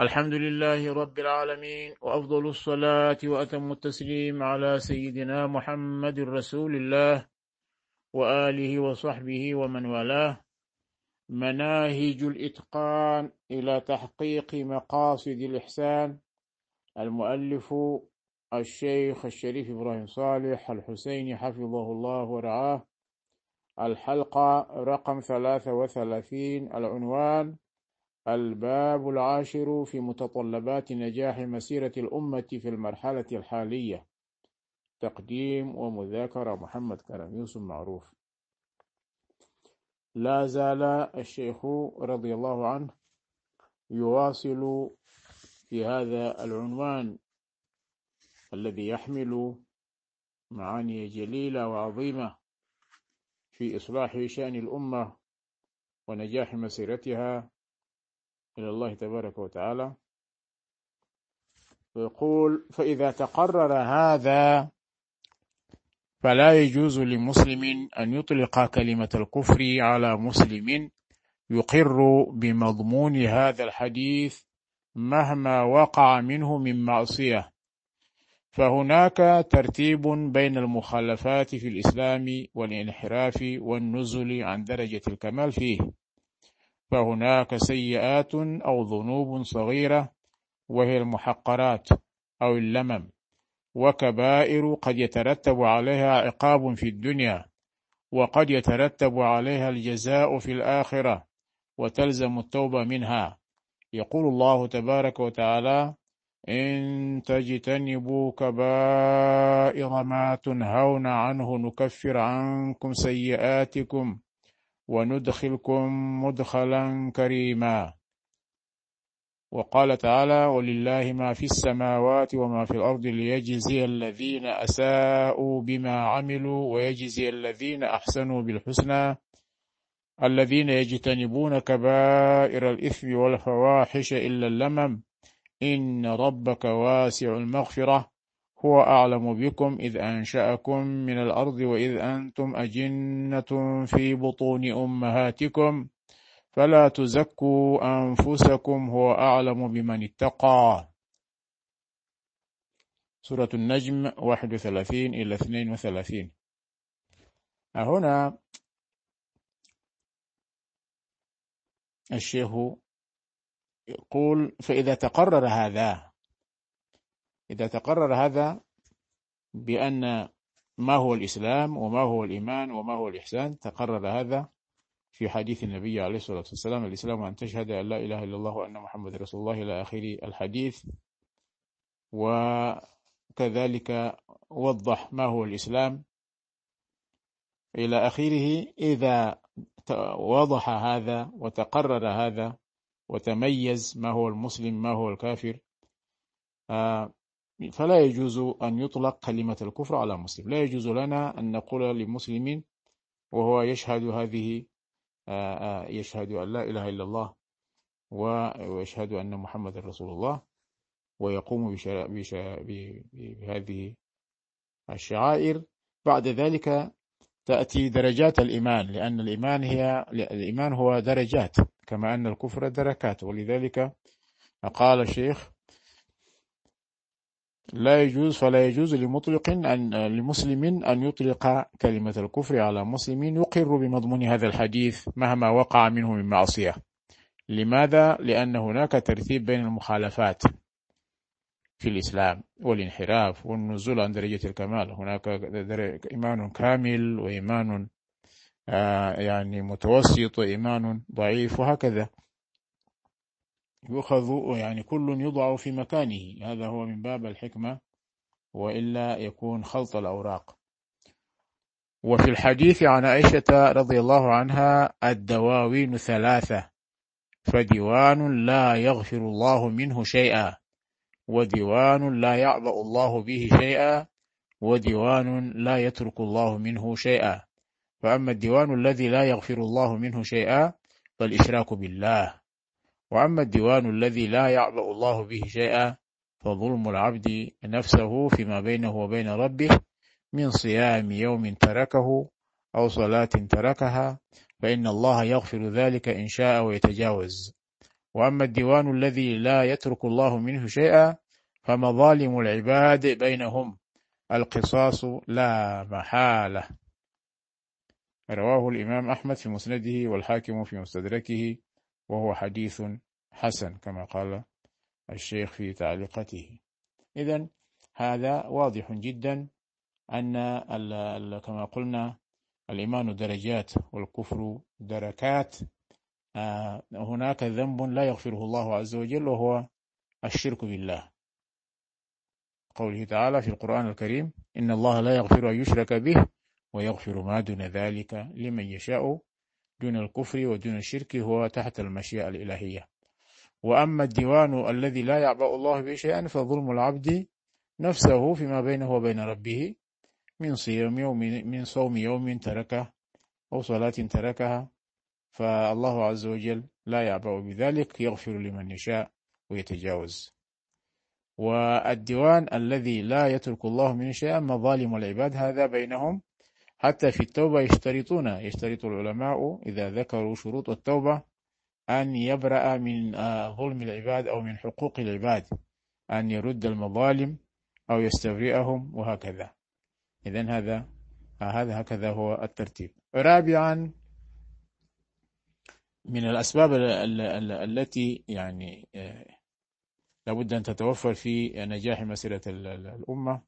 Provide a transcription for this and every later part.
الحمد لله رب العالمين وأفضل الصلاة وأتم التسليم على سيدنا محمد رسول الله وآله وصحبه ومن والاه. مناهج الإتقان إلى تحقيق مقاصد الإحسان. المؤلف الشيخ الشريف إبراهيم صالح الحسيني حفظه الله ورعاه. الحلقة رقم ثلاثة وثلاثين العنوان الباب العاشر في متطلبات نجاح مسيرة الأمة في المرحلة الحالية. تقديم ومذاكرة محمد كرم يوسف معروف. لا زال الشيخ رضي الله عنه يواصل في هذا العنوان الذي يحمل معاني جليلة وعظيمة في إصلاح شأن الأمة ونجاح مسيرتها. إلى الله تبارك وتعالى. ويقول فإذا تقرر هذا فلا يجوز لمسلم أن يطلق كلمة الكفر على مسلم يقر بمضمون هذا الحديث مهما وقع منه من معصية. فهناك ترتيب بين المخالفات في الإسلام والانحراف والنزل عن درجة الكمال فيه. فهناك سيئات أو ذنوب صغيرة وهي المحقرات أو اللمم وكبائر قد يترتب عليها عقاب في الدنيا وقد يترتب عليها الجزاء في الآخرة وتلزم التوبة منها. يقول الله تبارك وتعالى إن تجتنبوا كبائر ما تنهون عنه نكفر عنكم سيئاتكم. وندخلكم مدخلا كريما. وقال تعالى ولله ما في السماوات وما في الأرض ليجزي الذين أساءوا بما عملوا ويجزي الذين أحسنوا بالحسنى. الذين يجتنبون كبائر الإثم والفواحش إلا اللمم. إن ربك واسع المغفرة. هو أعلم بكم إذ أنشأكم من الأرض وإذ أنتم أجنة في بطون أمهاتكم. فلا تزكوا أنفسكم هو أعلم بمن اتقى. سورة النجم 31 إلى 32 هنا الشيخ يقول فإذا تقرر هذا إذا تقرر هذا بأن ما هو الإسلام وما هو الإيمان وما هو الإحسان تقرر هذا في حديث النبي عليه الصلاة والسلام. الإسلام أن تشهد أن لا إله إلا الله وأن محمد رسول الله إلى آخر الحديث. وكذلك وضح ما هو الإسلام إلى آخره. إذا وضح هذا وتقرر هذا وتميز ما هو المسلم ما هو الكافر آه، فلا يجوز أن يطلق كلمة الكفر على مسلم. لا يجوز لنا أن نقول لمسلم وهو يشهد هذه آه، آه، يشهد أن لا إله إلا الله ويشهد أن محمد رسول الله ويقوم بهذه الشعائر. بعد ذلك تأتي درجات الإيمان لأن الإيمان هي الإيمان هو درجات كما أن الكفر دركات. ولذلك قال الشيخ لا يجوز فلا يجوز لمطلق أن لمسلم أن يطلق كلمة الكفر على مسلم يقر بمضمون هذا الحديث مهما وقع منه من معصية. لماذا؟ لأن هناك ترتيب بين المخالفات في الإسلام والانحراف والنزول عن درجة الكمال. هناك إيمان كامل وإيمان آه، يعني متوسط وإيمان ضعيف وهكذا. يؤخذ يعني كل يضع في مكانه. هذا هو من باب الحكمة وإلا يكون خلط الأوراق. وفي الحديث عن عائشة رضي الله عنها الدواوين ثلاثة فديوان لا يغفر الله منه شيئا وديوان لا يعبأ الله به شيئا وديوان لا يترك الله منه شيئا. فأما الديوان الذي لا يغفر الله منه شيئا فالإشراك بالله. وأما الديوان الذي لا يعبأ الله به شيئا فظلم العبد نفسه فيما بينه وبين ربه من صيام يوم تركه أو صلاة تركها فإن الله يغفر ذلك إن شاء ويتجاوز. وأما الديوان الذي لا يترك الله منه شيئا فمظالم العباد بينهم. القصاص لا محالة. رواه الإمام أحمد في مسنده والحاكم في مستدركه. وهو حديث حسن كما قال الشيخ في تعليقته إذا هذا واضح جدا أن كما قلنا الإيمان درجات والكفر دركات. آه، هناك ذنب لا يغفره الله عز وجل وهو الشرك بالله. قوله تعالى في القرآن الكريم إن الله لا يغفر أن يشرك به ويغفر ما دون ذلك لمن يشاء دون الكفر ودون الشرك هو تحت المشيئة الإلهية. وأما الديوان الذي لا يعبأ الله به شيئا فظلم العبد نفسه فيما بينه وبين ربه من صيام يوم من صوم يوم تركه أو صلاة تركها. فالله عز وجل لا يعبأ بذلك يغفر لمن يشاء ويتجاوز. والديوان الذي لا يترك الله من شيئا مظالم العباد هذا بينهم حتى في التوبة يشترطون يشترط العلماء إذا ذكروا شروط التوبة أن يبرأ من آه، ظلم العباد أو من حقوق العباد أن يرد المظالم أو يستبرئهم وهكذا. إذا هذا هذا هكذا هو الترتيب. رابعا من الأسباب التي يعني آه، لابد أن تتوفر في نجاح مسيرة الأمة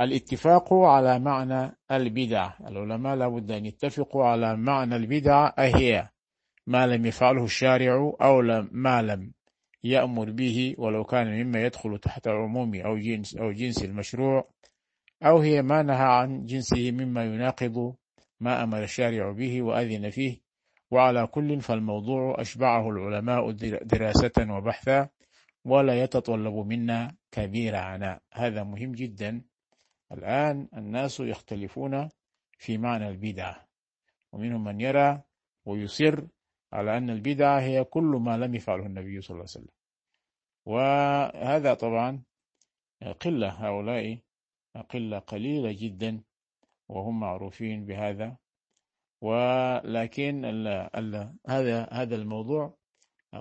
الاتفاق على معنى البدع. العلماء لابد أن يتفقوا على معنى البدع أهي ما لم يفعله الشارع أو ما لم يأمر به ولو كان مما يدخل تحت عموم أو جنس أو جنس المشروع أو هي ما نهى عن جنسه مما يناقض ما أمر الشارع به وأذن فيه. وعلى كل فالموضوع أشبعه العلماء دراسة وبحثا ولا يتطلب منا كبير عناء. هذا مهم جدا. الآن الناس يختلفون في معنى البدعة ومنهم من يرى ويصر على أن البدعة هي كل ما لم يفعله النبي صلى الله عليه وسلم. وهذا طبعا قلة هؤلاء قلة قليلة جدا وهم معروفين بهذا. ولكن ال ال هذا هذا الموضوع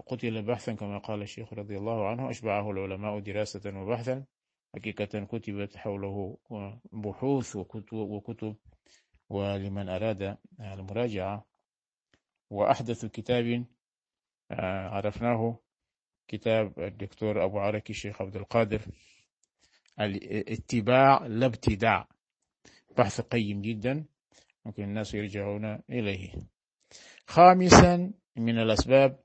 قتل بحثا كما قال الشيخ رضي الله عنه أشبعه العلماء دراسة وبحثا. حقيقة كتبت حوله بحوث وكتب, ولمن أراد المراجعة. وأحدث كتاب آه، عرفناه كتاب الدكتور أبو عركي الشيخ عبد القادر الاتباع لا ابتداع بحث قيم جدا ممكن الناس يرجعون إليه. خامسا من الأسباب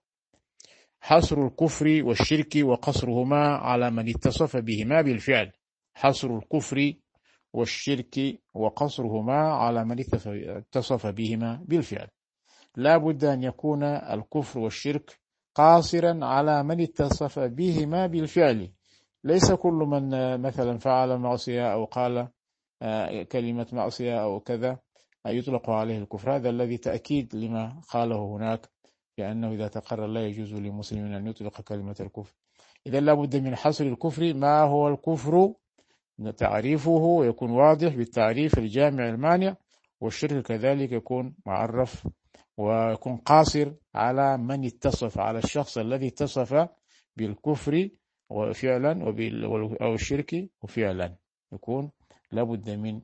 حصر الكفر والشرك وقصرهما على من اتصف بهما بالفعل. حصر الكفر والشرك وقصرهما على من اتصف بهما بالفعل. لا بد أن يكون الكفر والشرك قاصرا على من اتصف بهما بالفعل. ليس كل من مثلا فعل معصية أو قال آه، كلمة معصية أو كذا يطلق عليه الكفر. هذا الذي تأكيد لما قاله هناك. لأنه إذا تقرر لا يجوز لمسلم أن يطلق كلمة الكفر. إذا لابد من حصر الكفر. ما هو الكفر؟ تعريفه يكون واضح بالتعريف الجامع المانع والشرك كذلك يكون معرف ويكون قاصر على من اتصف على الشخص الذي اتصف بالكفر وفعلا أو الشرك وفعلا يكون لابد من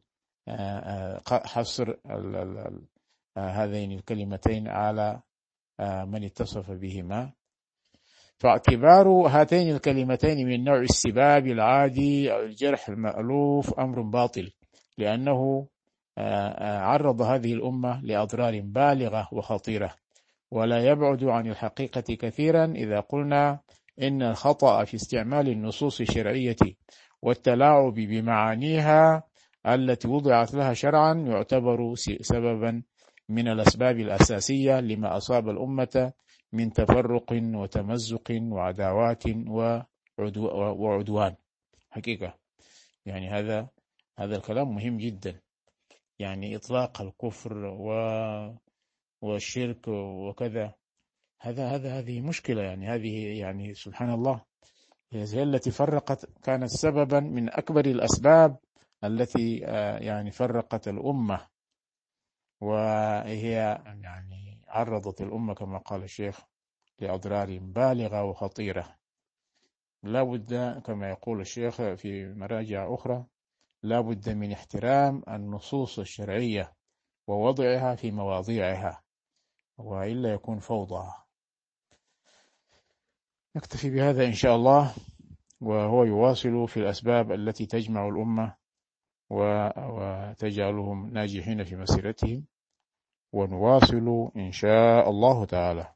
آه، آه، حصر آه، هذين الكلمتين على من اتصف بهما. فاعتبار هاتين الكلمتين من نوع السباب العادي أو الجرح المألوف أمر باطل لأنه عرض هذه الأمة لأضرار بالغة وخطيرة ولا يبعد عن الحقيقة كثيرا إذا قلنا إن الخطأ في استعمال النصوص الشرعية والتلاعب بمعانيها التي وضعت لها شرعا يعتبر سببا من الأسباب الأساسية لما أصاب الأمة من تفرق وتمزق وعداوات وعدوان. حقيقة. يعني هذا هذا الكلام مهم جدا. يعني إطلاق الكفر و والشرك وكذا. هذا هذا هذه مشكلة يعني. هذه يعني سبحان الله هي التي فرقت كانت سببا من أكبر الأسباب التي آه، يعني فرقت الأمة. وهي يعني عرضت الأمة كما قال الشيخ لأضرار بالغة وخطيرة. لا بد كما يقول الشيخ في مراجع أخرى لا بد من احترام النصوص الشرعية ووضعها في مواضيعها وإلا يكون فوضى. نكتفي بهذا إن شاء الله وهو يواصل في الأسباب التي تجمع الأمة وتجعلهم ناجحين في مسيرتهم ونواصل إن شاء الله تعالى.